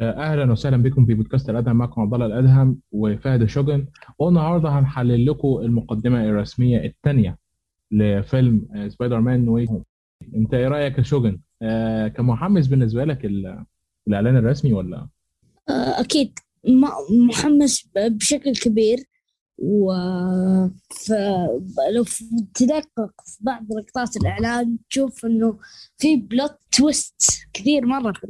أهلا وسهلا بكم في بودكاست الأدهم. معكم عبد الله الأدهم وفهد الشجن والنهاردة هنحلل لكم المقدمة الرسمية الثانية لفيلم Spider-Man No Way Home. أنت إيه رأيك يا شجن آه كان محمس بالنسبة لك ال- الإعلان الرسمي ولا؟ آه، أكيد. م- محمس بشكل كبير. و لو تدقق في بعض لقطات الإعلان تشوف إنه في plot twist كثير مرة في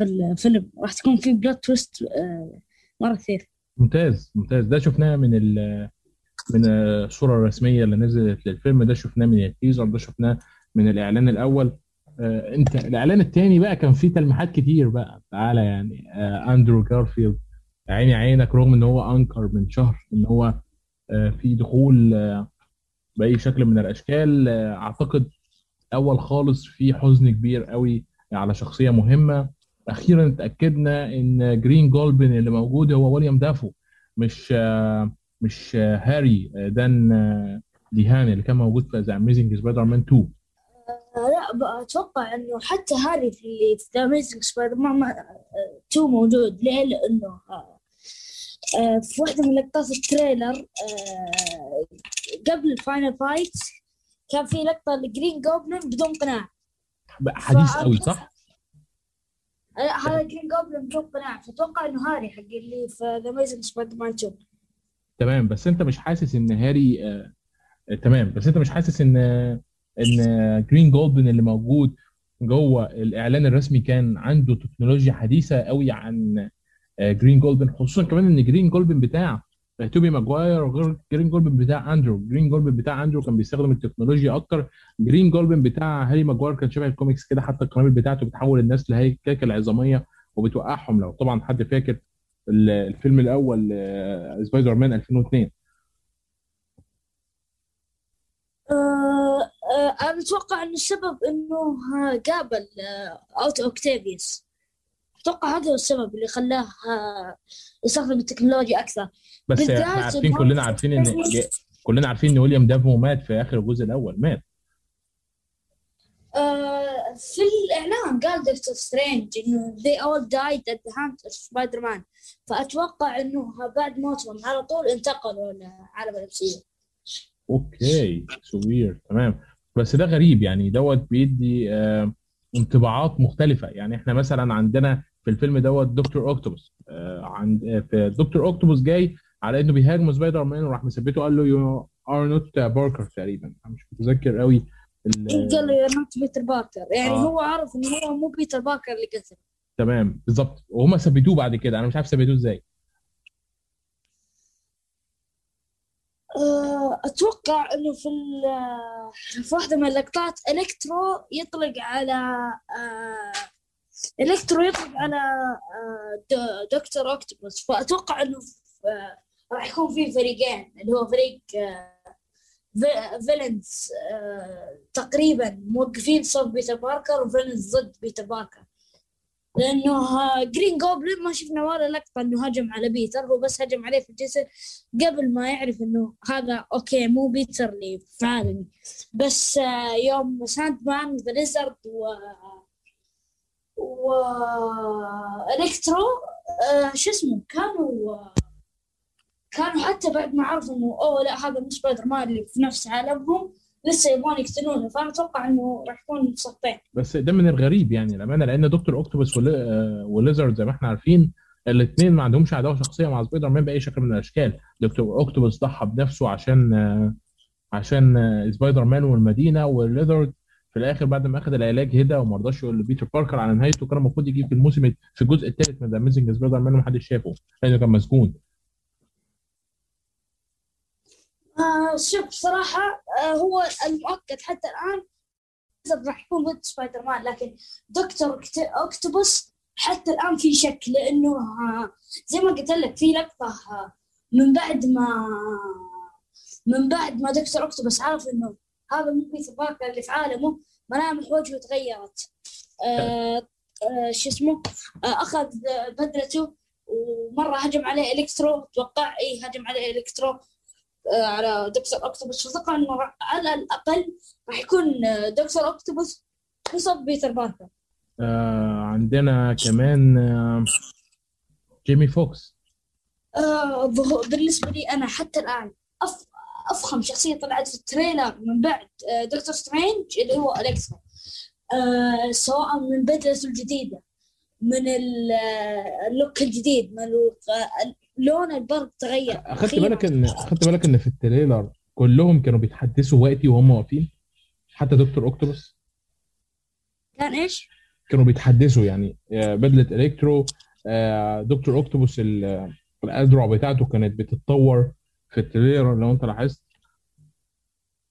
في الفيلم راح تكون في plot twist آه، مرة كثير. ممتاز ممتاز. ده شفناه من ال من الصورة الرسمية اللي نزلت للفيلم. ده شفناه من ال teaser ده شفناه من الإعلان الأول. آه أنت الإعلان الثاني بقى كان فيه تلميحات كتير بقى. تعالى يعني آه أندرو جارفيلد. عيني عينك رغم إن هو أنكر من شهر إن هو آه في دخول آه بأي شكل من الأشكال آه أعتقد أول خالص في حزن كبير قوي على شخصية مهمة. أخيرا اتاكدنا إن جرين جوبلن اللي موجود هو ويليام دافو مش آه مش آه هاري آه دان آه ديهان اللي كان موجود في The Amazing Spider-Man 2 آه، لا أتوقع إنه حتى هاري في The Amazing Spider-Man 2 موجود ليه؟ لأنه آه، آه، في واحدة من لقطات ال trailer آه، قبل ال final fight كان في لقطة لجرين جوبلن بدون قناع حديث قوي صح؟ آه، هذا جرين جوبلن بدون قناع فأتوقع إنه هاري حق اللي في The Amazing Spider-Man 2 تمام بس أنت مش حاسس إن هاري آه آه، تمام بس أنت مش حاسس إن إن جرين جوبلن اللي موجود جوه الإعلان الرسمي كان عنده تكنولوجيا حديثة قوي عن جرين جوبلن خصوصا كمان إن جرين جوبلن بتاع توبي ماجواير وغير جرين جوبلن بتاع أندرو. جرين جوبلن بتاع أندرو كان بيستخدم التكنولوجيا أكتر. جرين جوبلن بتاع هاري ماجواير كان شبه الكوميكس كده حتى القنابل بتاعته بتحول الناس لهياكل عظمية وبتوقعهم. لو طبعا حد فاكر ال- الفيلم الأول سبايدر مان 2002 آه، آه، أنا أتوقع إن السبب آه، قابل أوتو أوكتافيوس أتوقع هذا هو السبب اللي خلاه يستخدم التكنولوجيا أكثر. بس إحنا عارفين كلنا عارفين ان كلنا عارفين إن ويليام دافو مات في آخر الجزء الأول مات. آه، في الإعلان قال دكتور سترينج إنه they all died at the hand of Spider-Man فأتوقع إنه بعد موتهم على طول انتقلوا لعالم ال MCU okay sure تمام. بس ده غريب يعني دوت بيدي آه انطباعات مختلفة. يعني إحنا مثلا عندنا في الفيلم دوت دكتور أوكتوبوس. آه عند آه، في دكتور أوكتوبوس جاي على إنه بيهاجم سبايدر مان وراح مثبته قال له you are not باركر تقريبا. أنا مش متذكر قوي ال- قال له you're not بيتر باركر يعني آه. هو عرف إنه هو مو بيتر باركر اللي قتل. تمام بالظبط وهم ثبتوه بعد كده. أنا مش عارف ثبتوه إزاي. آه، أتوقع إنه في في واحدة من اللقطات إلكترو يطلق على إلكترو يطلق على آه، دكتور إنه في- آه، راح يكون في فريقين اللي هو فريق آه، في- villains آه، تقريبا موقفين صف بيتر باركر و villains ضد بيتر باركر. لأنه آه، جرين جوبلن ما شفنا ولا لقطة إنه هجم على بيتر هو بس هجم عليه في الجسر قبل ما يعرف إنه هذا okay مو بيتر اللي في عالمي بس يوم ساند مان the Lizard و و الكترو آه، شو اسمه كانوا كانوا حتى بعد ما عرفوا إنه أوه لا هذا مو سبايدر مان اللي في نفس عالمهم لسه يبغون يقتلونه. فأنا أتوقع إنه راح يكون صفين بس ده من الغريب يعني الامانه لأن دكتور أوكتوبوس ول- آه، وليزرد زي ما إحنا عارفين الاثنين ما عندهمش عداوه شخصية مع سبايدر مان بأي شكل من الأشكال. دكتور أوكتوبوس ضحى بنفسه عشان آه، عشان سبايدر مان والمدينة وليزرد في الآخر بعد ما اخذ العلاج هدى وما رضاش يقول لبيتر باركر على نهايته كان المفروض يجي في الموسم في الجزء الثالث من The Amazing Spider-Man ومحدش شافه لأنه كان مسجون. آه شوف صراحة آه هو المؤكد حتى الآن راح يكون ضد سبايدر مان لكن دكتور اوكتوبوس حتى الآن في شك لأنه آه، زي ما قلت لك في لقطة آه، من بعد ما من بعد ما دكتور اوكتوبوس عرف إنه هذا بيتر باركر اللي في عالمه ملامح وجهه تغيرت آه آه شو اسمه؟ آه أخذ بدلته ومرة هجم عليه إلكترو أتوقع. إي هجم عليه إلكترو آه على دكتور اوكتوبوس فاتوقع إنه على الأقل راح يكون آه، دكتور اوكتوبوس في صف بيتر باركر آه عندنا كمان آه جيمي فوكس. آه بالنسبة لي أنا حتى الآن أف... أفخم شخصية طلعت في التريلر من بعد آه دكتور سترينج اللي هو أليكسا آه سواء من بدلته الجديدة من آه، ال look الجديد من آه، لون البرق تغير. أخيراً. بالك ان اخدت بالك إن في التريلر كلهم كانوا بيتحدثوا وقتي وهم واقفين؟ حتى دكتور اوكتوبس كان إيش؟ كانوا بيتحدثوا يعني آه، بدلة الكترو آه، دكتور اوكتوبس ال- الأذرع بتاعته كانت بتتطور. في التريلر لو انت لاحظت؟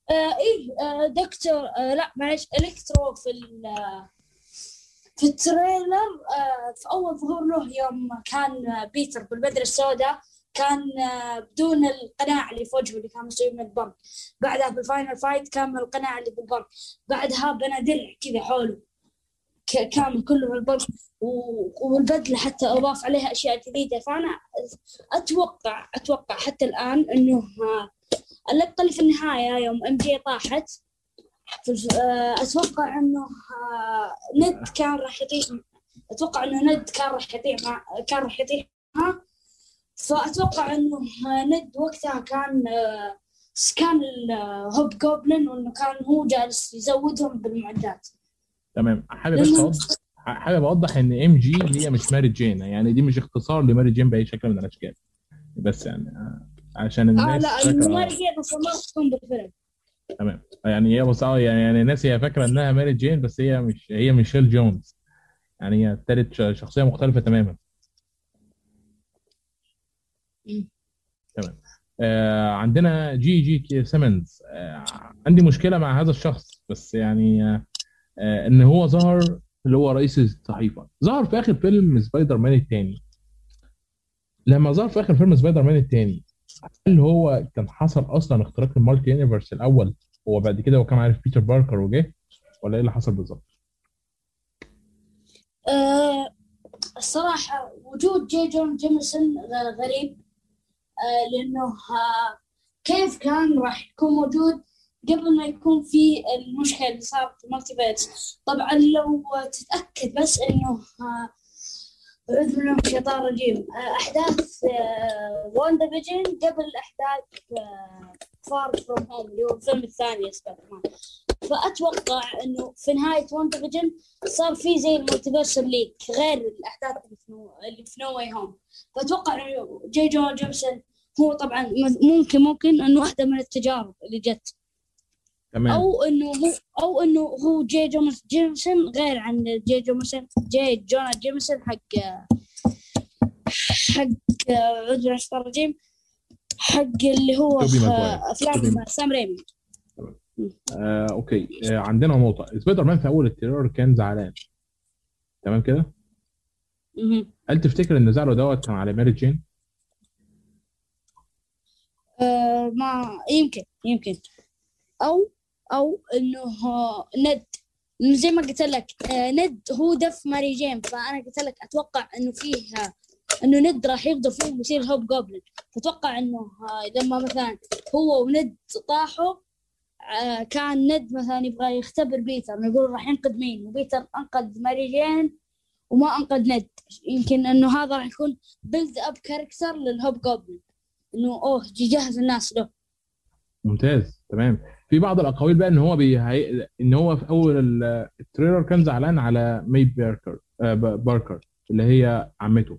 آه إيه آه دكتور آه لا معلش إلكترو في في التريلر آه في أول ظهور له يوم كان بيتر بالبدلة السوداء كان آه بدون القناع اللي في وجهه اللي كان مسوي من البرق بعدها بال final fight كان القناع اللي بالبرق بعدها بنى درع كذا حوله. كامل كله من البرق و- والبدلة حتى أضاف عليها أشياء جديدة. فأنا أتوقع أتوقع حتى الآن إنه آه، اللقطة اللي في النهاية يوم إم جي طاحت آه، أتوقع إنه آه، ند كان راح يطيح أتوقع إنه ند كان راح يطيح كان راح يطيح معها. فأتوقع إنه ند وقتها كان كان الهوب جوبلن وإنه كان هو جالس يزودهم بالمعدات. تمام. حابب بس اوضح حابب أوضح إن ام جي هي مش ماري جين يعني دي مش اختصار لماري جين بأي شكل من الأشكال. بس يعني آه، عشان آه الناس لا فاكرة الممارسة المفروض ما بالفيلم يعني هي بص آه، يعني الناس هي فاكرة إنها ماري جين بس هي مش هي ميشيل جونز. يعني هي تالت شخصية مختلفة تماما. تمام. آه عندنا جي جي سيمنز آه عندي مشكلة مع هذا الشخص بس يعني آه آه إن هو ظهر اللي هو رئيس الصحيفة. ظهر في آخر فيلم سبايدر مان الثاني لما ظهر في آخر فيلم سبايدر مان الثاني هل هو كان حصل أصلا اختراق ال multi-universe الأول؟ هو بعد كده هو كان عارف بيتر باركر وجه؟ ولا إيه اللي حصل بالظبط؟ آه الصراحة وجود جي جون جيمسون غريب آه لأنه آه كيف كان راح يكون موجود؟ قبل ما يكون في المشكلة اللي صارت في multiverse طبعا لو تتأكد بس إنه آه أعوذ بالله من الشيطان الرجيم آه أحداث آه WandaVision قبل أحداث Far From Home اللي هو الفيلم الثاني سبايدر مان فأتوقع إنه في نهاية WandaVision صار في زي ال multiversal leak غير الأحداث اللي في No Way Home فأتوقع إنه جي جون جيمسون هو طبعا ممكن ممكن إنه واحدة من التجارب اللي جت. تمام. أو إنه هو أو إنه هو جي جون جيمسون غير عن جي جيمسون جي جون جيمسون حق حق الشيطان الرجيم حق اللي هو. أفلام سام ريمي. آه أوكي. آه عندنا نقطة. سبايدر مان في أول التريلر كان زعلان؟ تمام كده؟ هل تفتكر إن زعله دوت كان على ماري جين؟ آه، ما يمكن يمكن. أو أو إنه آه، ند زي ما قلت لك آه، ند هو دف ماري جين فأنا قلت لك أتوقع إنه فيه آه، إنه ند راح يقدر فيه يصير هوب جوبلن أتوقع إنه آه، لما مثلا هو وند طاحوا آه، كان ند مثلا يبغى يختبر بيتر. يقول راح ينقذ مين؟ وبيتر أنقذ ماري جين وما أنقذ ند يمكن إنه هذا راح يكون build up character للهوب جوبلن إنه أوه يجهز الناس له. ممتاز. تمام. في بعض الأقاويل بقى إن هو بي... إن هو في أول ال- التريلر كان زعلان على مي باركر آه باركر اللي هي عمته.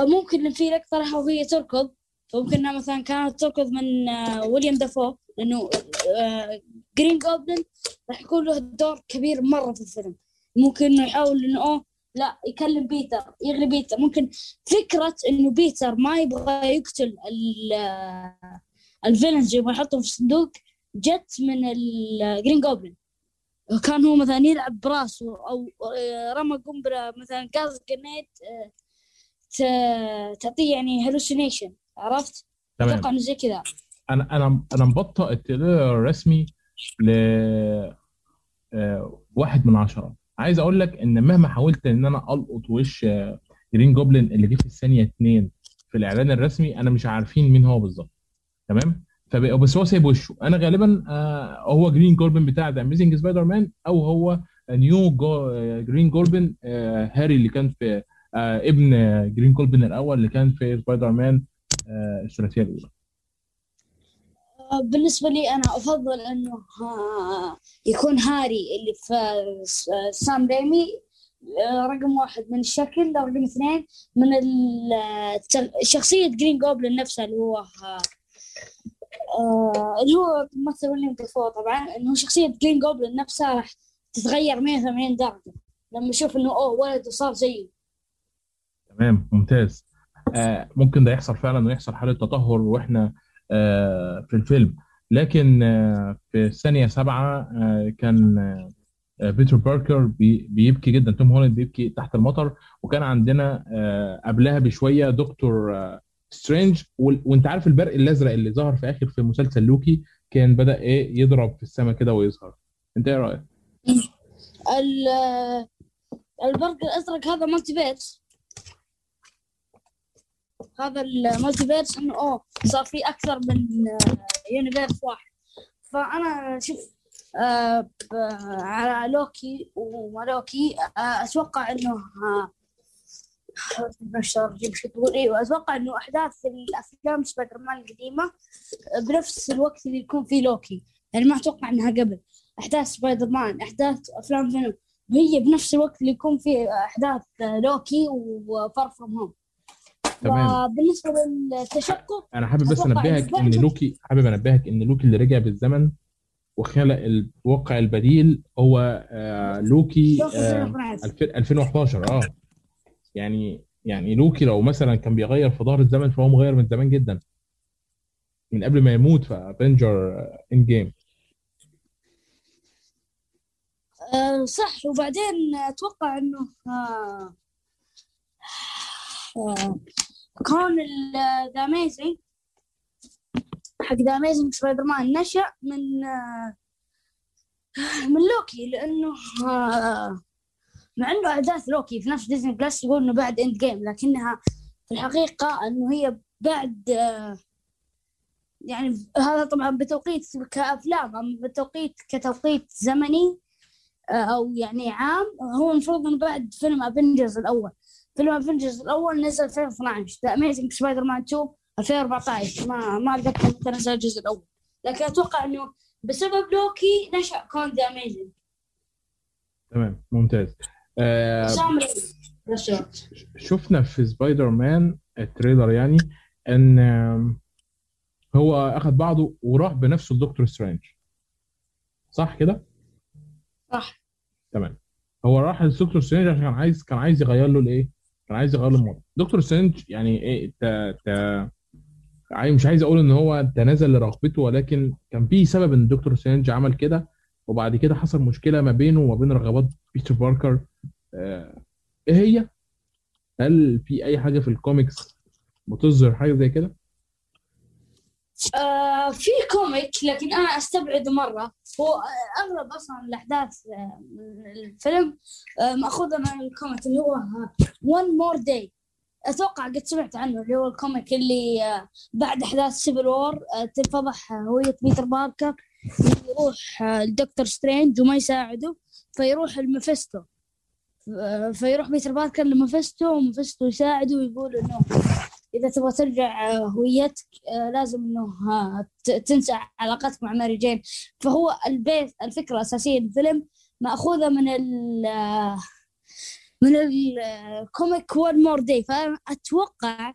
ممكن إن في لقطة لها وهي تركض. ممكن إنها مثلا كانت تركض من آه، ويليام دافو لأنه جرين جوبلin راح يكون له دور كبير مرة في الفيلم. ممكن إنه يحاول إنه أوه لا يكلم بيتر يغلي بيتر. ممكن فكرة إنه بيتر ما يبغى يقتل آه، ال villains يبغى يحطهم في الصندوق جت من الجرين جوبلin كان هو مثلا يلعب براسه أو آه، رمى قنبلة مثلا gas grenade آه، تعطيه يعني hallucination عرفت؟ تمام. أتوقع إنه زي كذا. أنا أنا أنا مبطئ التريلر الرسمي ل آه، واحد من عشرة. عايز أقول لك إن مهما حاولت إن أنا ألقط وش جرين جوبلن اللي جه في الثانية اتنين في الإعلان الرسمي أنا مش عارفين مين هو بالظبط. تمام؟ فب- بس هو سايب وشه. أنا غالبا آه، هو Green Goblin بتاع The Amazing Spider-Man أو هو New Go Green Goblin آه، هاري اللي كان في آه، ابن Green Goblin الأول اللي كان في سبايدر مان آه، الثلاثية الأولى. آه، بالنسبة لي أنا أفضل إنه آه، يكون هاري اللي في سام ريمي آه، رقم واحد من الشكل رقم اثنين من شخصية Green Goblin نفسها اللي هو آه، اللي هو ممثل ويليام دافو طبعا إنه شخصية Green Goblin نفسها راح تتغير 180 درجة. لما يشوف إنه أوه ولده صار زيه. تمام ممتاز. آه، ممكن ده يحصل فعلا ويحصل حالة تطهر وإحنا آه، في الفيلم. لكن آه، في الثانية سبعة آه، كان آه، بيتر باركر بي- بيبكي جدا. توم هولاند بيبكي تحت المطر. وكان عندنا آه، قبلها بشوية دكتور آه، سترينج وانت عارف البرق الأزرق اللي ظهر في آخر في مسلسل لوكي كان بدأ إيه يضرب في السماء كده ويظهر. أنت إيه رأيك؟ ال- آه، البرق الأزرق هذا multiverse هذا ال multiverse إنه أوه صار في أكثر من universe واحد. فأنا شوف آه على لوكي وما لوكي آه أتوقع إنه آه تقول أيوه أتوقع إنه أحداث الأفلام سبايدر مان القديمة بنفس الوقت اللي يكون فيه لوكي. يعني ما أتوقع إنها قبل. أحداث سبايدر مان أحداث أفلام Venom وهي بنفس الوقت اللي يكون فيه أحداث لوكي و Far From Home تمام. وبالنسبة للتشقق أنا حابب بس أنبهك إن إن لوكي حابب أنبهك إن لوكي اللي رجع بالزمن وخلق الواقع البديل هو آه لوكي آه 2000 2011 آه. يعني يعني لوكي لو مثلا كان بيغير في ظهر الزمن فهو مغير من زمان جدا من قبل ما يموت في Avengers Endgame صح. وبعدين أتوقع إنه آه آه كون The Amazing حق The Amazing Spider-Man نشأ من آه من لوكي لأنه مع إنه احداث لوكي في نفس Disney Plus يقول إنه بعد Endgame لكنها في الحقيقة إنه هي بعد آه يعني هذا طبعا بتوقيت كأفلام اما بتوقيت كتوقيت زمني أو يعني عام. هو المفروض إنه بعد فيلم Avengers الأول. فيلم Avengers الأول نزل 2012 The Amazing Spider-Man 2 2014 ما ما أتذكر متى نزل الجزء الأول. لكن أتوقع إنه بسبب لوكي نشأ كون The Amazing تمام ممتاز. آه شفنا في Spider-Man ال trailer يعني إن هو أخذ بعضه وراح بنفسه لدكتور سترينج. صح كده؟ صح. تمام. هو راح لدكتور سترينج عشان كان عايز كان عايز يغير له الايه؟ كان عايز يغير له الموضوع. دكتور سترينج يعني إيه ت... ت... عاي- مش عايز أقول إن هو تنازل لرغبته ولكن كان في سبب إن دكتور سترينج عمل كده وبعد كده حصل مشكلة ما بينه وما بين رغبات بيتر باركر. آه، إيه هي؟ هل في أي حاجة في الكوميكس بتظهر حاجة زي كده؟ آه في comic لكن أنا استبعده مرة هو آه، أغلب أصلا الأحداث آه، من الفيلم آه مأخوذة من ال comic اللي هو One More Day أتوقع قد سمعت عنه اللي هو ال comic اللي آه بعد أحداث Civil War آه تنفضح هوية بيتر باركر يروح آه لدكتور سترينج وما يساعده فيروح ل Mephisto آه، فيروح بيتر باركر ل Mephisto و Mephisto يساعده ويقول إنه إذا تبغى ترجع هويتك آه، لازم إنه آه، تنسى علاقتك مع ماري جين. فهو البيت الفكرة الاساسيه للفيلم مأخوذة من ال آه، من ال comic One More Day فانا أتوقع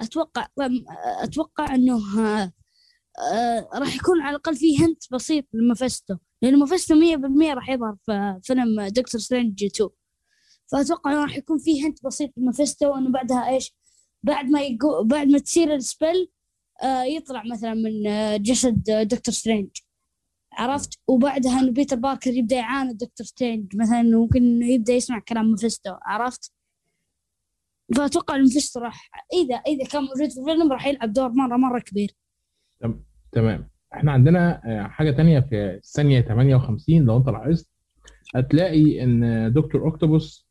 أتوقع أتوقع إنه راح يكون على الأقل فيه hint بسيط ل Mephisto لأن Mephisto 100% راح يظهر في فيلم دكتور سترينج 2 فأتوقع راح يكون فيه hint بسيط ل Mephisto إنه بعدها إيش بعد ما يقو بعد ما تصير ال spell آه يطلع مثلا من آه جسد آه دكتور سترينج عرفت؟ وبعدها إنه بيتر باركر يبدأ يعاند دكتور سترينج مثلا ممكن انه يبدأ يسمع كلام Mephisto عرفت؟ فأتوقع Mephisto راح إذا إذا كان موجود في الفيلم راح يلعب دور مرة مرة كبير. تمام. إحنا عندنا آه، حاجة تانية في الثانية 58 لو أنت لاحظت هتلاقي إن دكتور اوكتوبوس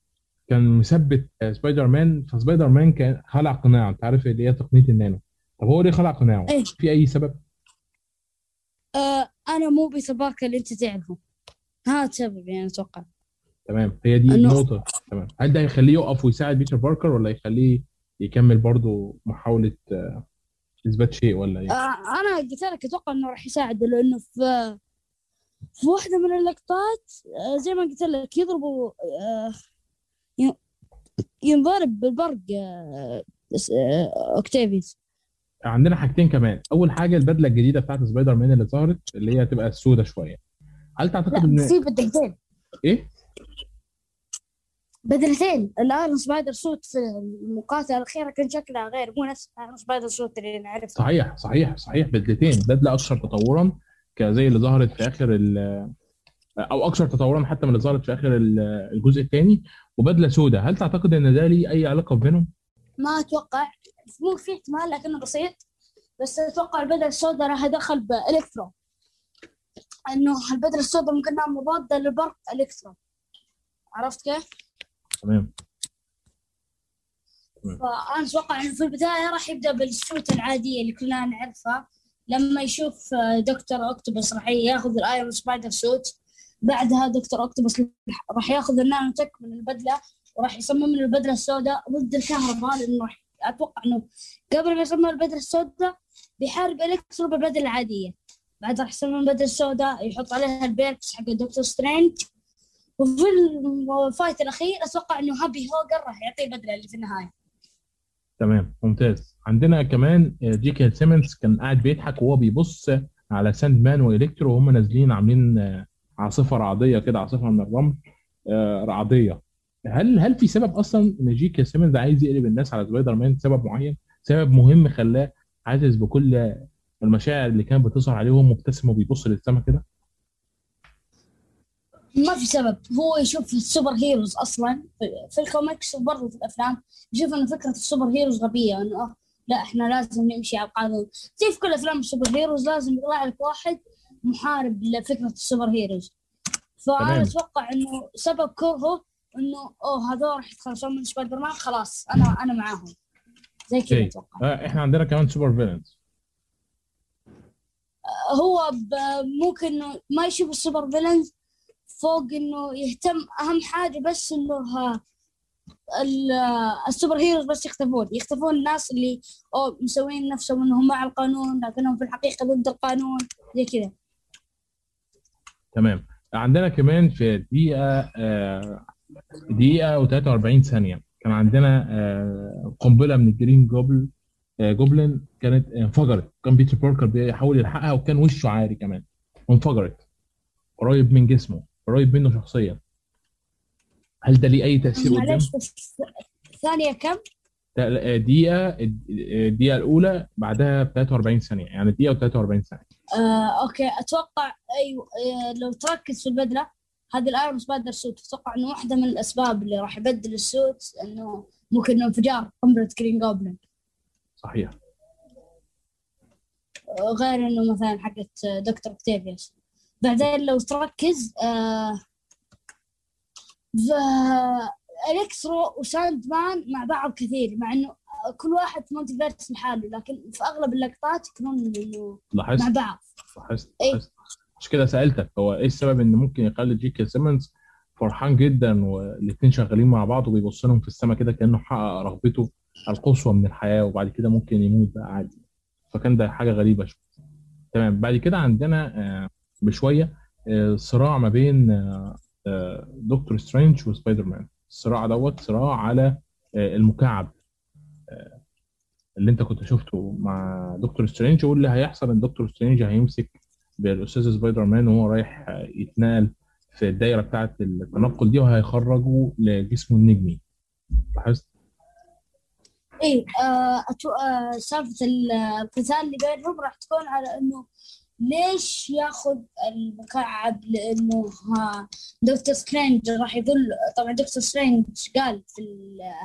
كان مثبت سبايدر مان فسبايدر مان كان خلع قناع انت عارف اللي هي تقنية النانو. طب هو ليه خلع قناعة؟ إيه. في أي سبب؟ آه أنا مو باركر اللي أنت تعرفه. هذا السبب يعني أتوقع. تمام. هي دي النقطة. تمام. هل ده هيخليه يقف ويساعد بيتر باركر ولا يخليه يكمل برضه محاولة آه، إثبات شيء ولا إيه؟ آه، أنا قلت لك أتوقع إنه راح يساعده لأنه في في واحدة من اللقطات آه، زي ما قلت لك يضربوا آه، ينضرب بالبرق آه، آه، اوكتافيوس عندنا حاجتين كمان. أول حاجة البدلة الجديدة بتاعت سبايدر مان اللي ظهرت اللي هي هتبقى السوداء شوية. هل تعتقد لا إن في بدلتين. إيه؟ بدلتين. ال Iron Spider suit في المقاتله الأخيرة كان شكلها غير مو نفس ال Iron Spider suit اللي نعرفه. صحيح صحيح صحيح. بدلتين. بدلة أكثر تطورا كزي اللي ظهرت في آخر أو أكثر تطورا حتى من اللي ظهرت في آخر ال- الجزء الثاني. وبدلة سوداء. هل تعتقد إن ده ليه أي علاقة بينهم ما أتوقع. مو في احتمال لكنه بسيط. بس أتوقع البدلة السوداء راح دخل بإلكترو. إنه البدله السوداء ممكن إنها مضادة للبرق إلكترو. عرفت كيف؟ تمام. فأنا أتوقع إنه في البداية راح يبدأ بالسوت العادية اللي كلنا نعرفها. لما يشوف دكتور اوكتوبس راح ياخذ ال Iron Spider suit. بعدها دكتور اوكتوبس راح ياخذ ال nano tech من البدلة وراح يصمم له البدلة السوداء ضد الكهرباء لأنه راح- أتوقع إنه قبل ما يصمم البدلة السوداء بيحارب إلكترو بالبدلة العادية. بعد راح يصمم البدلة السوداء يحط عليها ال perks حق دكتور سترينج. وفي ال fight الأخير أتوقع إنه هابي هوجر راح يعطيه البدلة اللي في النهاية. تمام ممتاز. عندنا كمان جيكي سيمنز كان قاعد بيضحك وهو بيبص على ساند مان وإلكترو وهم نازلين عاملين عاصفة رعدية كده عاصفة من الرمل آه، رعدية. هل هل في سبب أصلا إن جيكي سيمنز عايز يقلب الناس على سبايدر مان؟ سبب معين؟ سبب مهم خلاه حاسس بكل المشاعر اللي كانت بتظهر عليه وهو مبتسم وبيبص للسما كده؟ ما في سبب. هو يشوف ال superheroes أصلا في, الكوميكس وبرضه في الأفلام يشوف إنه فكرة ال superheroes غبية إنه آه، لا إحنا لازم نمشي على القانون. زي في كل أفلام ال superheroes لازم يطلع لك واحد محارب لفكرة ال superheroes. فأنا أتوقع إنه سبب كرهه إنه أوه هذول راح يتخلصون من سبايدر مان خلاص أنا أنا معاهم. زي كذا. أتوقع. آه، إحنا عندنا كمان سوبر فيلنز. هو ب- ممكن إنه ما يشوف ال super villains فوق إنه يهتم. أهم حاجة بس إنه ال- ال superheroes بس يختفون. يختفون الناس اللي أو مسوين نفسهم إنهم مع القانون لكنهم في الحقيقة ضد القانون زي كذا. تمام. عندنا كمان في دقيقة آه، دقيقة و43 ثانية. كان عندنا آه، قنبلة من ال Green Gobl آه، Goblin كانت انفجرت. كان بيتر باركر بيحاول يلحقها وكان وشه عاري كمان. وانفجرت قريب من جسمه قريب منه شخصيا. هل ده ليه أي تأثير قدام؟ معلش بس ثانية كم؟ دقيقة الدقيقة الأولى بعدها 43 ثانية. يعني دقيقة و43 ثانية. آه، أوكي أتوقع أيوه آه، لو تركز في البدلة هذه ال Iron Spider suit أتوقع إنه واحدة من الأسباب اللي راح يبدل ال suit إنه ممكن انه انفجار قنبله Green Goblin صحيح. غير إنه مثلا حقت دكتور اوكتافيوس بعدين لو تركز آه الكترو وساند مان مع بعض كثير مع إنه كل واحد في multiverse لحاله لكن في أغلب اللقطات يكونون إنه مع بعض. لاحظت؟ إيه. لاحظت. عشان كده سألتك هو إيه السبب إن ممكن يخلي جيكي سيمنز فرحان جدا والاتنين شغالين مع بعض وبيبص لهم في السما كده كأنه حقق رغبته القصوى من الحياة وبعد كده ممكن يموت بقى عادي. فكان ده حاجة غريبة شوية. تمام. بعد كده عندنا آه، بشوية آه، صراع ما بين آه، دكتور سترينج وسبايدر مان. الصراع دوت صراع على المكعب. اللي انت كنت شفته مع دكتور سترينج واللي هيحصل ان دكتور سترينج هيمسك بالأستاذ سبايدر مان وهو رايح يتنقل في الدايرة بتاعه التنقل دي وهيخرجه لجسمه النجمي لاحظت اي آه. آه سالفة ال- القتال اللي بينهم راح تكون على إنه ليش ياخذ المكعب لإنه دكتور سترينج راح يظل طبعا دكتور سترينج قال في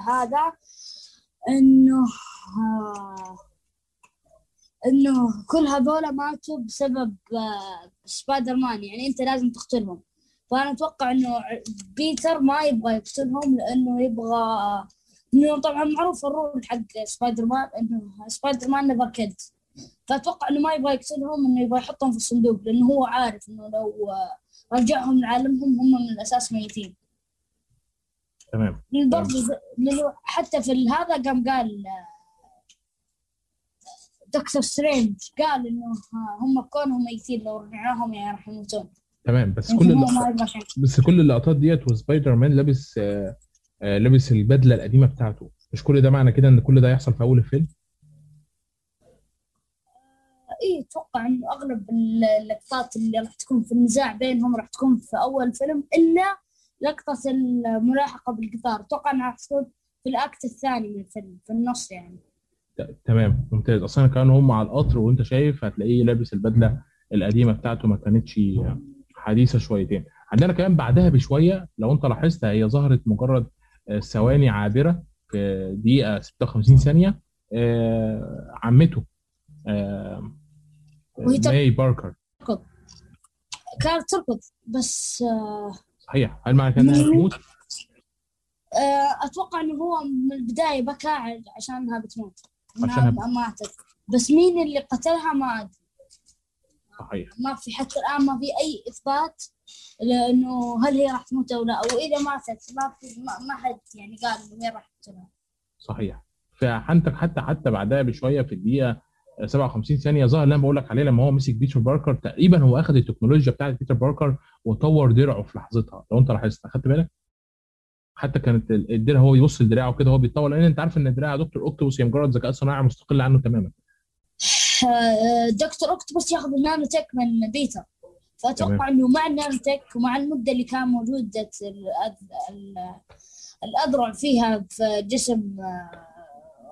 هذا إنه إنه كل هذول ماتوا بسبب آه، سبايدر مان يعني أنت لازم تقتلهم. فأنا أتوقع إنه بيتر ما يبغى يقتلهم لأنه يبغى إنه طبعا معروف ال rule حق سبايدر مان إنه سبايدر مان never killed فأتوقع إنه ما يبغى يقتلهم إنه يبغى يحطهم في الصندوق لأنه هو عارف إنه لو آه، رجعهم لعالمهم هم من الأساس ميتين. تمام. برضه حتى في هذا قام قال آه، دكتور سترينج قال إنه هم كونهم ميتين لو رجعناهم يعني راح يموتون. تمام. بس يعني كل اللقطات. بس كل اللقطات ديت وسبايدر مان لابس آه، آه، لابس البدلة القديمة بتاعته. مش كل ده معنى كده إن كل ده يحصل في أول الفيلم؟ اي أتوقع إنه أغلب اللقطات اللي راح تكون في النزاع بينهم راح تكون في أول فيلم إلا لقطة الملاحقة بالقطار. أتوقع إنها راح تكون في الأكت الثاني من الفيلم في النص يعني. تمام ممتاز. أصلا كانوا هم على القطر وأنت شايف هتلاقيه لابس البدلة القديمة بتاعته ما كانتش حديثة شويتين. عندنا كمان بعدها بشوية لو أنت لاحظت هي ظهرت مجرد آه، ثواني عابرة في دقيقة 56 ثانية. آه، عمته آه، ماي باركر. كانت تركض بس صحيح. هل معنى كده انها تموت؟ آه، أتوقع إنه هو من البداية بكى عشانها بتموت. انها عشانها ما- ماتت. بس مين اللي قتلها ما أدري. صحيح. ما في حتى الآن ما في أي إثبات لأنه هل هي راح تموت أو لا. أو إذا ماتت ما في ما, حد يعني قال إنه هي راح تقتلها. صحيح. فعندك حتى حتى بعدها بشوية في الدقيقة 57 ثانية ظهر اللي أنا بقول لك عليه لما هو مسك بيتر باركر تقريبا هو اخذ التكنولوجيا بتاعت بيتر باركر وطور درعه في لحظتها. لو أنت لاحظت أخدت بالك؟ حتى كانت ال- الدرع هو يبص لدراعه كده هو بيتطور لأن أنت عارف إن دراع دكتور أوكتوبوس هي مجرد ذكاء صناعي مستقل عنه تماما. آه، دكتور أوكتوبوس ياخذ ال nano tech من بيتر فأتوقع إنه مع ال nano tech ومع المدة اللي كان موجودة الأذرع فيها في جسم آه،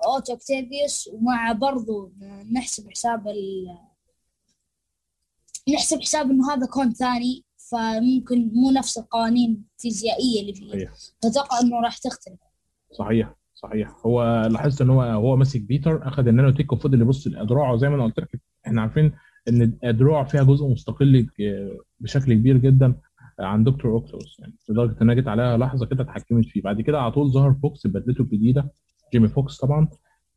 أوتو أوكتافيوس ومع برضو نحسب حساب ال نحسب حساب إنه هذا كون ثاني فممكن مو نفس القوانين الفيزيائية اللي فيه. صحيح. فاتوقع إنه راح تختلف. صحيح صحيح. هو لاحظت ان هو هو ماسك بيتر أخذ ال nano tech وفضل يبص لاذرعه زي ما أنا قلت لك إحنا عارفين إن الاذرع فيها جزء مستقل بشكل كبير جدا عن دكتور اوكتوبوس يعني لدرجة إنها جت عليها لحظة كده اتحكمت فيه. بعد كده على طول ظهر فوكس ببدلته الجديده جيمي فوكس طبعا.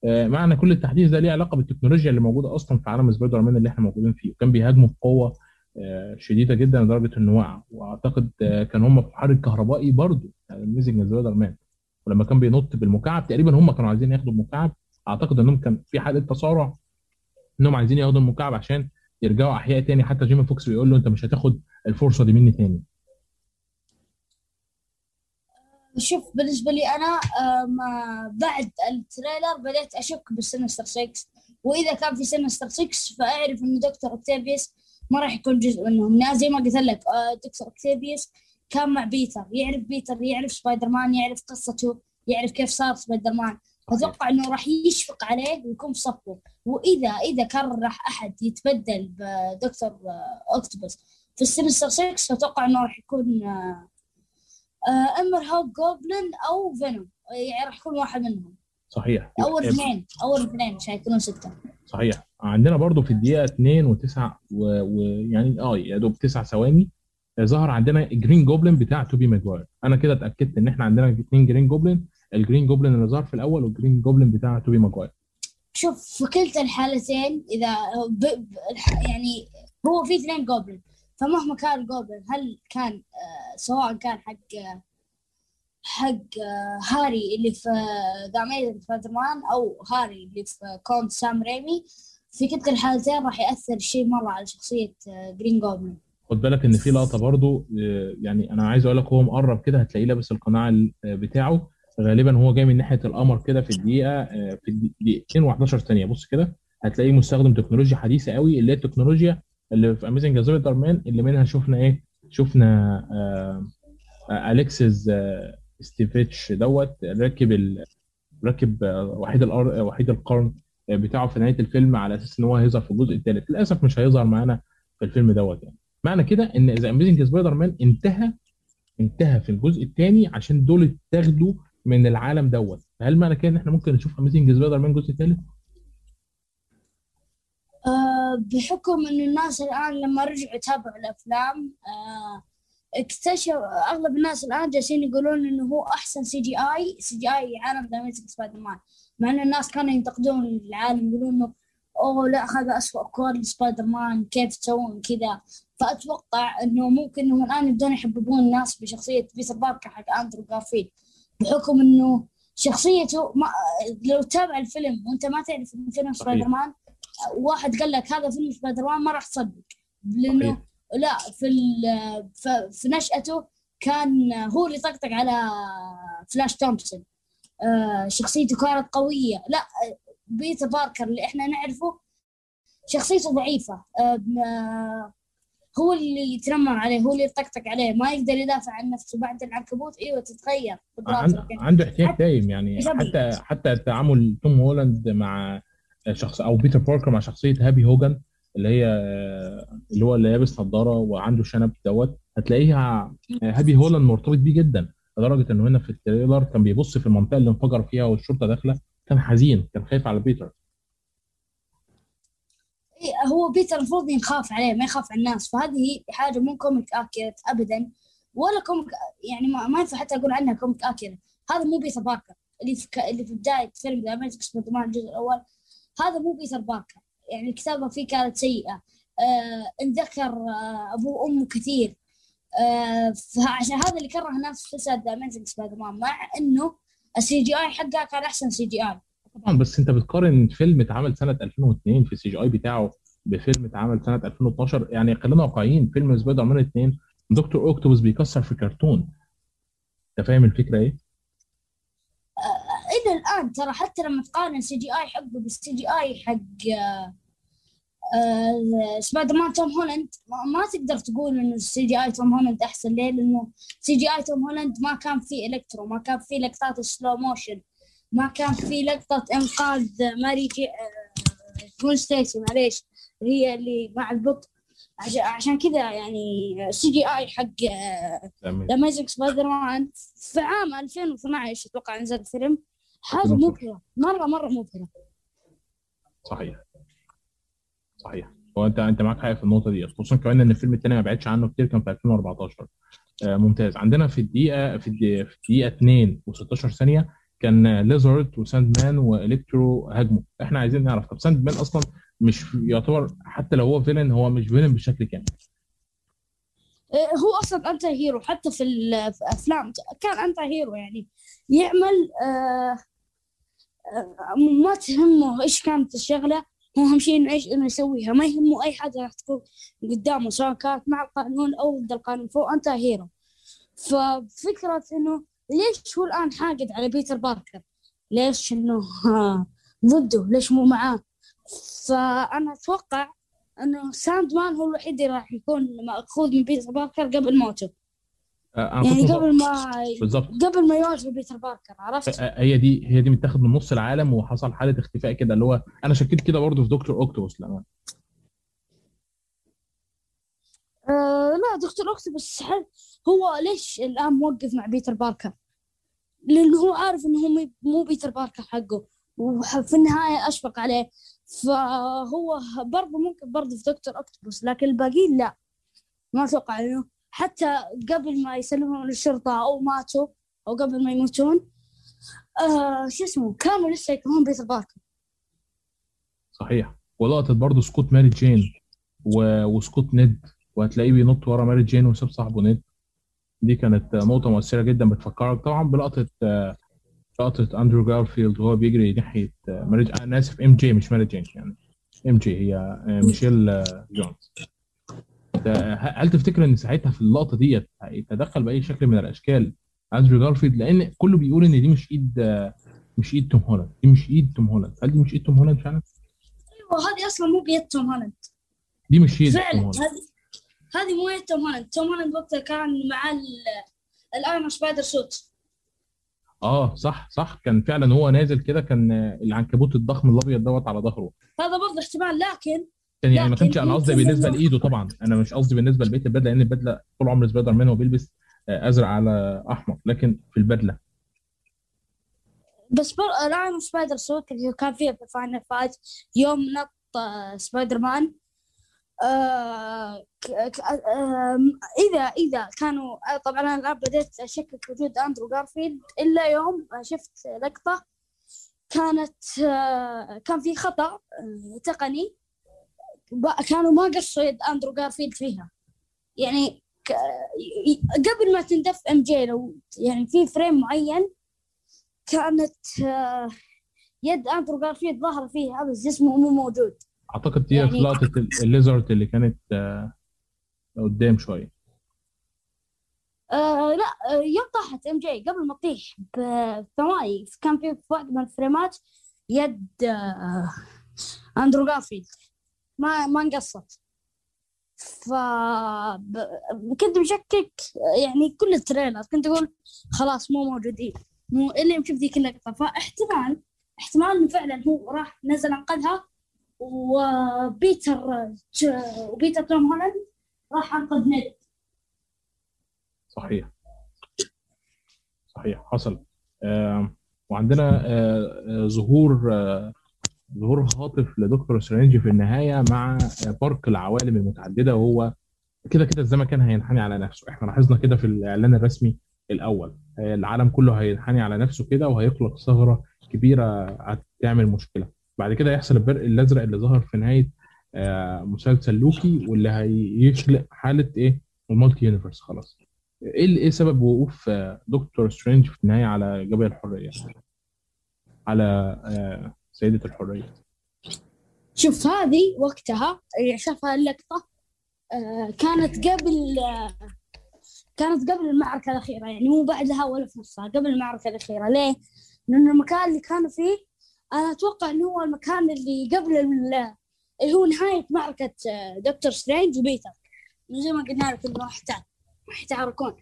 آه، معنى كل التحديث ده ليه علاقة بالتكنولوجيا اللي موجودة أصلا في عالم سبايدر مان اللي إحنا موجودين فيه وكان بيهاجموا بقوة آه، شديدة جدا لدرجة إنه وقع. وأعتقد آه، كان هم في محرك كهربائي برضه يعني Amazing Spider-Man ولما كان بينط بالمكعب تقريبا هم كانوا عايزين ياخدوا المكعب. أعتقد إنهم كان في حالة تصارع إنهم عايزين ياخدوا المكعب عشان يرجعوا أحياء تاني. حتى جيمي فوكس بيقول له أنت مش هتاخد الفرصة دي مني تاني. شوف بالنسبة لي أنا آه، ما بعد ال trailer بديت أشك بال Sinister 6 وإذا كان في Sinister 6 فأعرف إنه دكتور أكتافيوس ما راح يكون جزء منهم. لأن زي ما قلت لك آه، دكتور أكتافيوس كان مع بيتر. يعرف بيتر يعرف سبايدر مان يعرف قصته يعرف كيف صار سبايدر مان أتوقع إنه راح يشفق عليه ويكون في صفه. وإذا إذا كان راح أحد يتبدل بدكتور آه، أوكتوبوس في ال Sinister 6 فأتوقع إنه راح يكون آه، اما Hobgoblin أو فينوم يعني راح يكون واحد منهم. صحيح. اول اثنين اول اثنين مش حيكونوا ستة. صحيح. عندنا برضو في الدقيقة 2 و9 ويعني آه يا دوب 9 ثواني. آه، ظهر عندنا Green Goblin بتاع توبي ماجواير. أنا كده اتأكدت إن إحنا عندنا اثنين Green Goblin ال Green Goblin اللي ظهر في الأول وال Green Goblin بتاع توبي ماجواير. شوف في كلتا الحالتين إذا ب... ب... يعني هو في اثنين Goblin فمهما كان ال Goblin هل كان آه، سواء كان حق آه، حق آه، هاري اللي في The Amazing Spider أو هاري اللي في كون سام ريمي في كلتا الحالتين راح يأثر شيء مرة على شخصية Green Goblin خد بالك إن في لقطة برضو يعني أنا عايز أقول لك هو مقرب كده هتلاقيه لابس القناع ال- بتاعه. غالبا هو جاي من ناحية القمر كده في الدقيقة في الدقيقتين و11 ثانية. بص كده هتلاقيه مستخدم تكنولوجيا حديثة قوي. اللي هي التكنولوجيا اللي في Amazing Spider-Man اللي منها شفنا إيه؟ شفنا آه آه أليكسي آه سيتسيفيتش دوت راكب ال... راكب آه، وحيد الأر... وحيد القرن آه، بتاعه في نهاية الفيلم على أساس إن هو هيظهر في الجزء الثالث للأسف مش هيظهر معانا في الفيلم دوت يعني. معنى كده إن The Amazing Spider-Man انتهى انتهى في الجزء الثاني عشان دول اتاخدوا من العالم دوت. هل معنى كده إن إحنا ممكن نشوف Amazing Spider-Man جزء ثالث؟ بحكم إن الناس الآن لما رجعوا يتابعوا الأفلام آه، اكتشف أغلب الناس الآن جالسين يقولون إنه هو أحسن سي جي اي سي جي اي عالم The Amazing Spider-Man. مع إن الناس كانوا ينتقدون العالم يقولون إنه أوه لا هذا اسوء كور سبايدر مان كيف تسوون كذا؟ فأتوقع إنه ممكن انهم الآن يبدون يحببون الناس بشخصية بيتر باركر حق أندرو جارفيلد. بحكم إنه شخصيته ما لو تابع الفيلم وأنت ما تعرف إنه فيلم. سبايدر مان واحد قال لك هذا فيلم سبايدر مان ما راح تصدق. لأنه صحيح. لا في في نشأته كان هو اللي طقطق على فلاش تومسون آه، شخصيته كانت قوية. لا بيتر باركر اللي إحنا نعرفه شخصيته ضعيفة. آه، هو اللي يتنمر عليه هو اللي يطقطق عليه. ما يقدر يدافع عن نفسه بعد العنكبوت. إيوه تتغير. عنده احتياج دايم يعني. حتى حتى تعامل توم هولاند مع شخص أو بيتر باركر مع شخصية هابي هوجن اللي هي اللي هو اللي لابس نظارة وعنده شنب دوت. هتلاقيها هابي هولاند مرتبط بيه جدا لدرجة إنه هنا في ال trailer كان بيبص في المنطقة اللي انفجر فيها والشرطة داخلة. كان حزين كان خايف على بيتر. إيه، هو بيتر المفروض ينخاف عليه ما يخاف على الناس. فهذه حاجة مو comic accurate ابدا ولا comic يعني ما, ينفع حتى أقول عنها comic accurate هذا مو بيتر باركر. اللي في. اللي في بداية فيلم The Amazing Spider-Man الجزء الأول هذا مو بيتر باركر. يعني الكتابة فيه كانت سيئة. آه انذكر آه ابوه وامه كثير. آه فعشان هذا اللي كره سلسلة The Amazing Spider-Man مع إنه ال CGI حقها كان أحسن CGI طبعا بس أنت بتقارن فيلم اتعمل سنة 2002 في ال CGI بتاعه بفيلم اتعمل سنة 2012 يعني خلينا واقعيين فيلم سبايدر مان 2 دكتور اوكتوبس بيكسر في كرتون. أنت فاهم الفكرة إيه؟ الان ترى حتى لما تقارن CGI حقه بال CGI حق آه، آه، سبايدر مان توم هولاند. ما, ما تقدر تقول إنه ال CGI توم هولاند أحسن. ليه؟ لأنه CGI توم هولاند ما كان فيه إلكترو ما كان فيه لقطات slow motion ما كان فيه لقطة إنقاذ ماري جي آه، جوين ستيسي. معليش هي اللي مع البطء. عشان كذا يعني CGI حق The Amazing Spider-Man في عام 2012 أتوقع نزل الفيلم حاجة 2012. مبهرة. مرة مرة مبهرة. صحيح. صحيح. هو أنت أنت معاك حق في النقطة دي خصوصا كمان إن الفيلم الثاني ما بعدش عنه كتير كان في 2014 آه ممتاز. عندنا في الدقيقة في الدقيقه, في الدقيقة 2 و16 ثانية كان ليزرد وساند مان والكترو هاجموا. إحنا عايزين نعرف طب ساند مان أصلا مش يعتبر حتى لو هو villain هو مش villain بشكل كامل. إيه، هو أصلا anti hero حتى في الافلام كان anti hero يعني. يعمل آه آه، ما تهمه إيش كانت الشغلة. هو اهم شيء إنه إيش إنه يسويها. ما يهمه أي حاجة راح تكون قدامه سواء كانت مع القانون أو ضد القانون. فهو anti hero. ففكرة إنه ليش هو الآن حاقد على بيتر باركر؟ ليش إنه ضده؟ ليش مو معاه؟ فأنا أتوقع إنه ساند مان هو الوحيد اللي راح يكون مأخوذ من بيتر باركر قبل موته. أنا يعني كنت قبل ما بالظبط قبل ما يواجه بيتر باركر عرفت؟ آه، هي دي هي دي متاخد من نص العالم وحصل حالة اختفاء كده اللي هو أنا شكيت كده برضه في دكتور اوكتوبس لما آه لا دكتور اوكتوبس هل هو ليش الآن موقف مع بيتر باركر؟ لأنه هو عارف إنه هو مو بيتر باركر حقه وفي النهاية أشفق عليه. فهو برضه ممكن برضه في دكتور اوكتوبس لكن الباقيين لا. ما أتوقع إنه حتى قبل ما يسلمهم للشرطة أو ماتوا أو قبل ما يموتون آه شو اسمه كانوا لسه يكرهون بيتر باركر صحيح. ولقطه برضه سكوت ماري جين و... وسكوت نيد وهتلاقيه بينط ورا ماري جين وساب صاحبه نيد. دي كانت نقطة مؤثرة جدا بتفكرك. طبعا بلقطة آه، لقطة أندرو جارفيلد وهو بيجري ناحية آه، ماري ج- أنا آسف إم جي مش ماري جين يعني. إم جي هي آه، ميشيل آه، جونز. هل تفتكر ان ساعتها في اللقطة ديت هيتدخل بأي شكل من الأشكال اندرو جارفيلد؟ لأن كله بيقول إن دي مش إيد مش إيد توم هولاند. دي مش إيد توم هولاند. هل دي مش إيد توم هولاند فعلا؟ وهذه أصلا مو بيد توم هولاند. دي مش إيد توم فعلا هولاند. هذه هذه مو يد توم هولاند. توم هولاند وقتها كان مع ال Iron Spider suit. آه صح صح. كان فعلا هو نازل كده كان العنكبوت الضخم الأبيض دوت على ظهره. هذا برضه احتمال لكن يعني ما كانش أنا قصدي يمكن بالنسبة لإيده طبعا. أنا مش قصدي بالنسبة لبيت البدلة لأن البدلة طول عمر سبايدر مان هو بيلبس آه، أزرق على أحمر لكن في البدلة. بس بر... ال Iron Spider suit كان فيها في ال final fight يوم نط آه، سبايدر مان. آه... آه... إذا إذا كانوا آه، طبعا أنا الآن بديت أشكك وجود أندرو جارفيلد إلا يوم شفت لقطة كانت آه... كان في خطأ تقني. كانوا ما قصوا يد أندرو جارفيلد فيها. يعني ك... قبل ما تندف إم جي لو يعني في frame معين كانت آه، يد أندرو جارفيلد ظاهر فيها بس جسمه مو موجود. أعتقد دي يعني- لقطه ال- ال Lizard اللي كانت آه، قدام شوية آه لا آه يوم طاحت إم جي قبل ما تطيح بثواني كان في في واحد من الفريمات يد آه أندرو جارفيلد. ما ما انقصت. ف كنت مشكك يعني كل التريلر كنت أقول خلاص مو موجودين مو اللي مشوف ذيك اللقطة. فاحتمال احتمال إنه فعلا هو راح نزل أنقذها وبيتر وبيتر توم هولاند راح أنقذ نيد. صحيح. صحيح حصل. آه، وعندنا آه، ظهور آه، ظهور خاطف لدكتور سترينج في النهاية مع آه، بارك العوالم المتعددة وهو كده كده الزمن كان هينحني على نفسه. إحنا لاحظنا كده في الإعلان الرسمي الأول آه، العالم كله هينحني على نفسه كده وهيخلق ثغرة كبيرة هتعمل مشكلة. بعد كده يحصل البرق الأزرق اللي ظهر في نهاية آه، مسلسل لوكي واللي هيخلق حالة إيه؟ ال multi universe. خلاص. إيه إيه سبب وقوف آه، دكتور سترينج في النهاية على جبل الحرية؟ على سيدة الحرية. شوف هذه وقتها اللي شافها اللقطة آه، كانت قبل آه، كانت قبل المعركة الأخيرة يعني مو بعدها ولا في نصها قبل المعركة الأخيرة. ليه؟ لأن المكان اللي كانوا فيه أنا أتوقع إنه هو المكان اللي قبل ال- اللي هو نهاية معركة آه، دكتور سترينج وبيتر. زي ما قلنا لك إنه راح راح يتعاركون.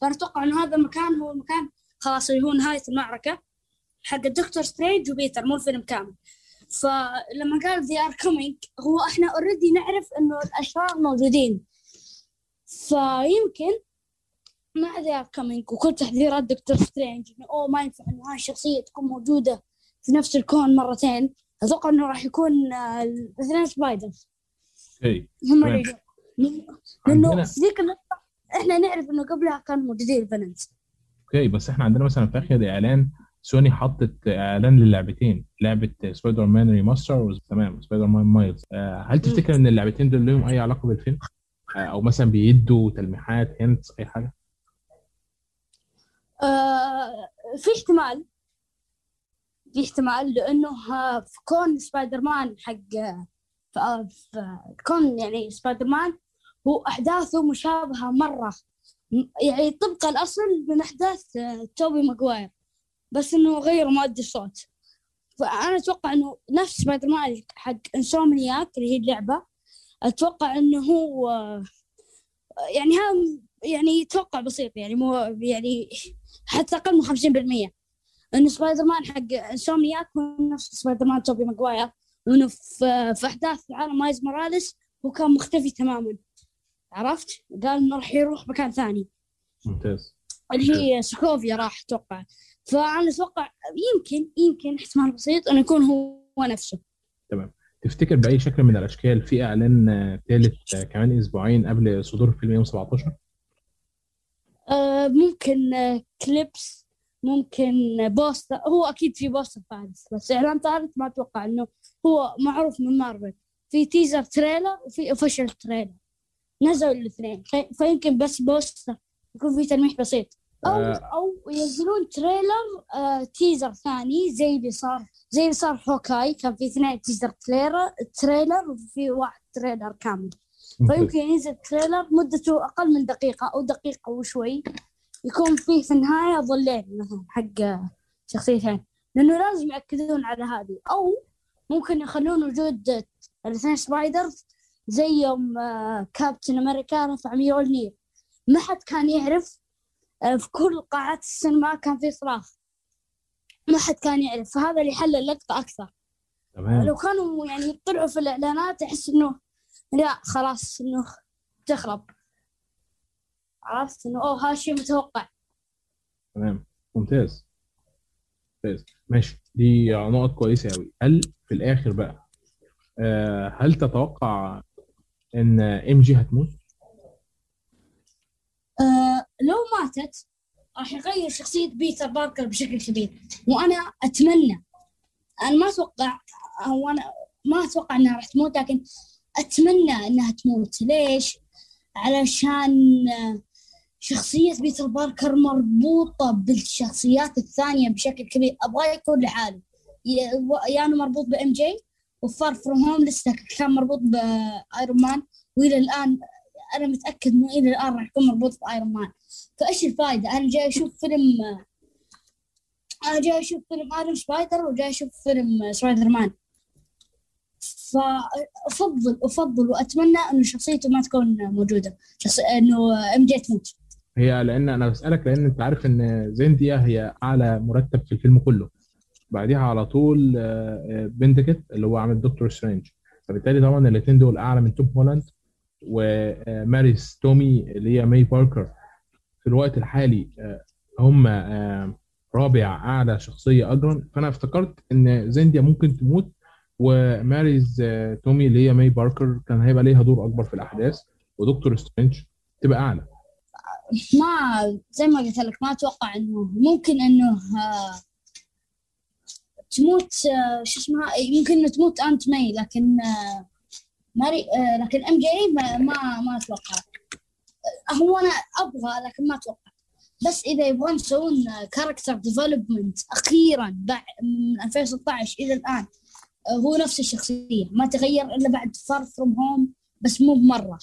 فأنا أتوقع إنه هذا المكان هو المكان خلاص اللي هو نهاية المعركة. حق دكتور سترينج وبيتر مو الفيلم كامل فلما قال they are coming هو إحنا already نعرف إنه الأشرار موجودين. فيمكن مع they are coming وكل تحذيرات دكتور سترينج إنه أوه ما ينفع إنه هاي الشخصية تكون موجودة في نفس الكون مرتين. أتوقع إنه راح يكون الاثنين Spiders okay هم لأنه في ذيك اللقطه إحنا نعرف إنه قبلها كانوا موجودين ال villains okay بس إحنا عندنا مثلا في آخر إعلان سوني حطت إعلان للعبتين لعبة سبايدر مان remaster تمام سبايدر مان مايلز هل تفتكر إن اللعبتين دول لهم أي علاقة بالفيلم؟ آه، أو مثلا بيدوا تلميحات hint أي حاجة؟ آه في احتمال. في احتمال لأنه في كون سبايدر مان حق في كون يعني سبايدر مان هو أحداثه مشابهة مرة. يعني طبق الأصل من أحداث آه، توبي ماجواير بس إنه غيروا مؤدي الصوت. فأنا أتوقع إنه نفس سبايدر مان حق انسومنياك اللي هي اللعبة. أتوقع إنه هو يعني هذا يعني توقع بسيط يعني مو يعني حتى أقل من 50% إنه سبايدر مان حق انسومنياك هو نفس سبايدر مان توبي ماجواير وانه في, في أحداث عالم مايلز موراليس هو كان مختفي تماما. عرفت؟ قال إنه راح يروح مكان ثاني. ممتاز. اللي هي سوكوفيا راح أتوقع. فأنا أتوقع يمكن يمكن احتمال بسيط إنه يكون هو نفسه. تفتكر بأي شكل من الأشكال في إعلان ثالث كمان أسبوعين قبل صدور الفيلم يوم 17 آه ممكن clips ممكن poster هو أكيد في poster ثالث بس إعلان ثالث ما أتوقع إنه هو معروف من مارفل. في teaser trailer وفي official trailer نزلوا الاثنين. في- فيمكن بس poster يكون في تلميح بسيط. أو آه. أو ينزلون trailer آه teaser ثاني زي اللي صار زي اللي صار Hawkeye كان في اثنين teaser trailer trailer وفي واحد trailer كامل. فيمكن ينزل trailer مدته أقل من دقيقة أو دقيقة وشوي. يكون فيه في النهاية ظلين مثلا حق شخصيتين. لأنه لازم يأكدون على هذه. أو ممكن يخلون وجود الاثنين Spiders زي يوم آه، Captain America رفع Mjolnir ما حد كان يعرف آه، في كل قاعات السينما كان في صراخ ما حد كان يعرف. فهذا اللي حل اللقطة أكثر. تمام. لو كانوا يعني يطلعوا في الإعلانات أحس إنه لا خلاص إنه تخرب. عرفت إنه أوه هذا شيء متوقع. تمام. ممتاز. ممتاز. ماشي. دي نقط كويسة قوي هل في الآخر بقى آه، هل تتوقع إن MJ هتموت؟ آه لو ماتت راح يغير شخصية بيتر باركر بشكل كبير. وأنا أتمنى. أنا ما أتوقع أو أنا ما أتوقع إنها راح تموت لكن أتمنى إنها تموت. ليش؟ علشان شخصية بيتر باركر مربوطة بالشخصيات الثانية بشكل كبير. أبغى يكون لحاله. يا يعني مربوط ب MJ و Far From Home لسه كان مربوط ب Iron Man. وإلى الآن أنا متأكد إنه إلى الآن راح يكون مربوط ب Iron Man. فايش الفائده أنا جاي أشوف فيلم أنا جاي أشوف فيلم Iron Spider وجاي أشوف فيلم سبايدر مان فأفضل أفضل وأتمنى إنه شخصيته ما تكون موجودة شخص... إنه MJ تموت. هي لأن أنا بسألك لأن أنت عارف إن زيندايا هي أعلى مرتب في الفيلم كله. بعديها على طول بندكت آه، اللي هو عامل Doctor Strange فبالتالي طبعا الاثنين دول أعلى من توم هولاند وماريسا تومي اللي هي ماي باركر في الوقت الحالي آه، هم آه، رابع أعلى شخصية أجرا فأنا افتكرت إن زيندايا ممكن تموت وماريسا تومي اللي هي ماي باركر كان هيبقى ليها دور أكبر في الأحداث و Doctor Strange تبقى أعلى. ما زي ما قلت لك ما أتوقع إنه ممكن إنه تموت آه، شو اسمها؟ يمكن تموت Aunt May لكن آه، ماري آه، لكن MJ ما ما, ما أتوقع. هو أنا أبغى لكن ما أتوقع. بس إذا يبغون يسوون character development أخيرا بعد من 2016 إلى الآن هو نفس الشخصية. ما تغير إلا بعد Far From Home بس مو بمرة.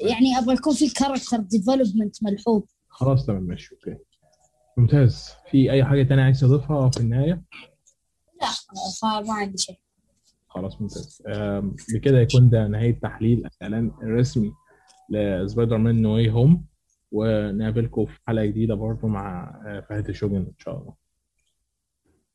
يعني أبغى يكون في character development ملحوظ. خلاص تمام ماشي okay. ممتاز. في أي حاجة تانية عايز تضيفها في النهاية؟ لا ما عندي شيء. خلاص ممتاز. بكده يكون ده نهاية تحليل الإعلان الرسمي. ل Spider-Man No Way Home ونقابلكم في حلقة جديدة برضه مع آه، فهد الشوجن إن شاء الله.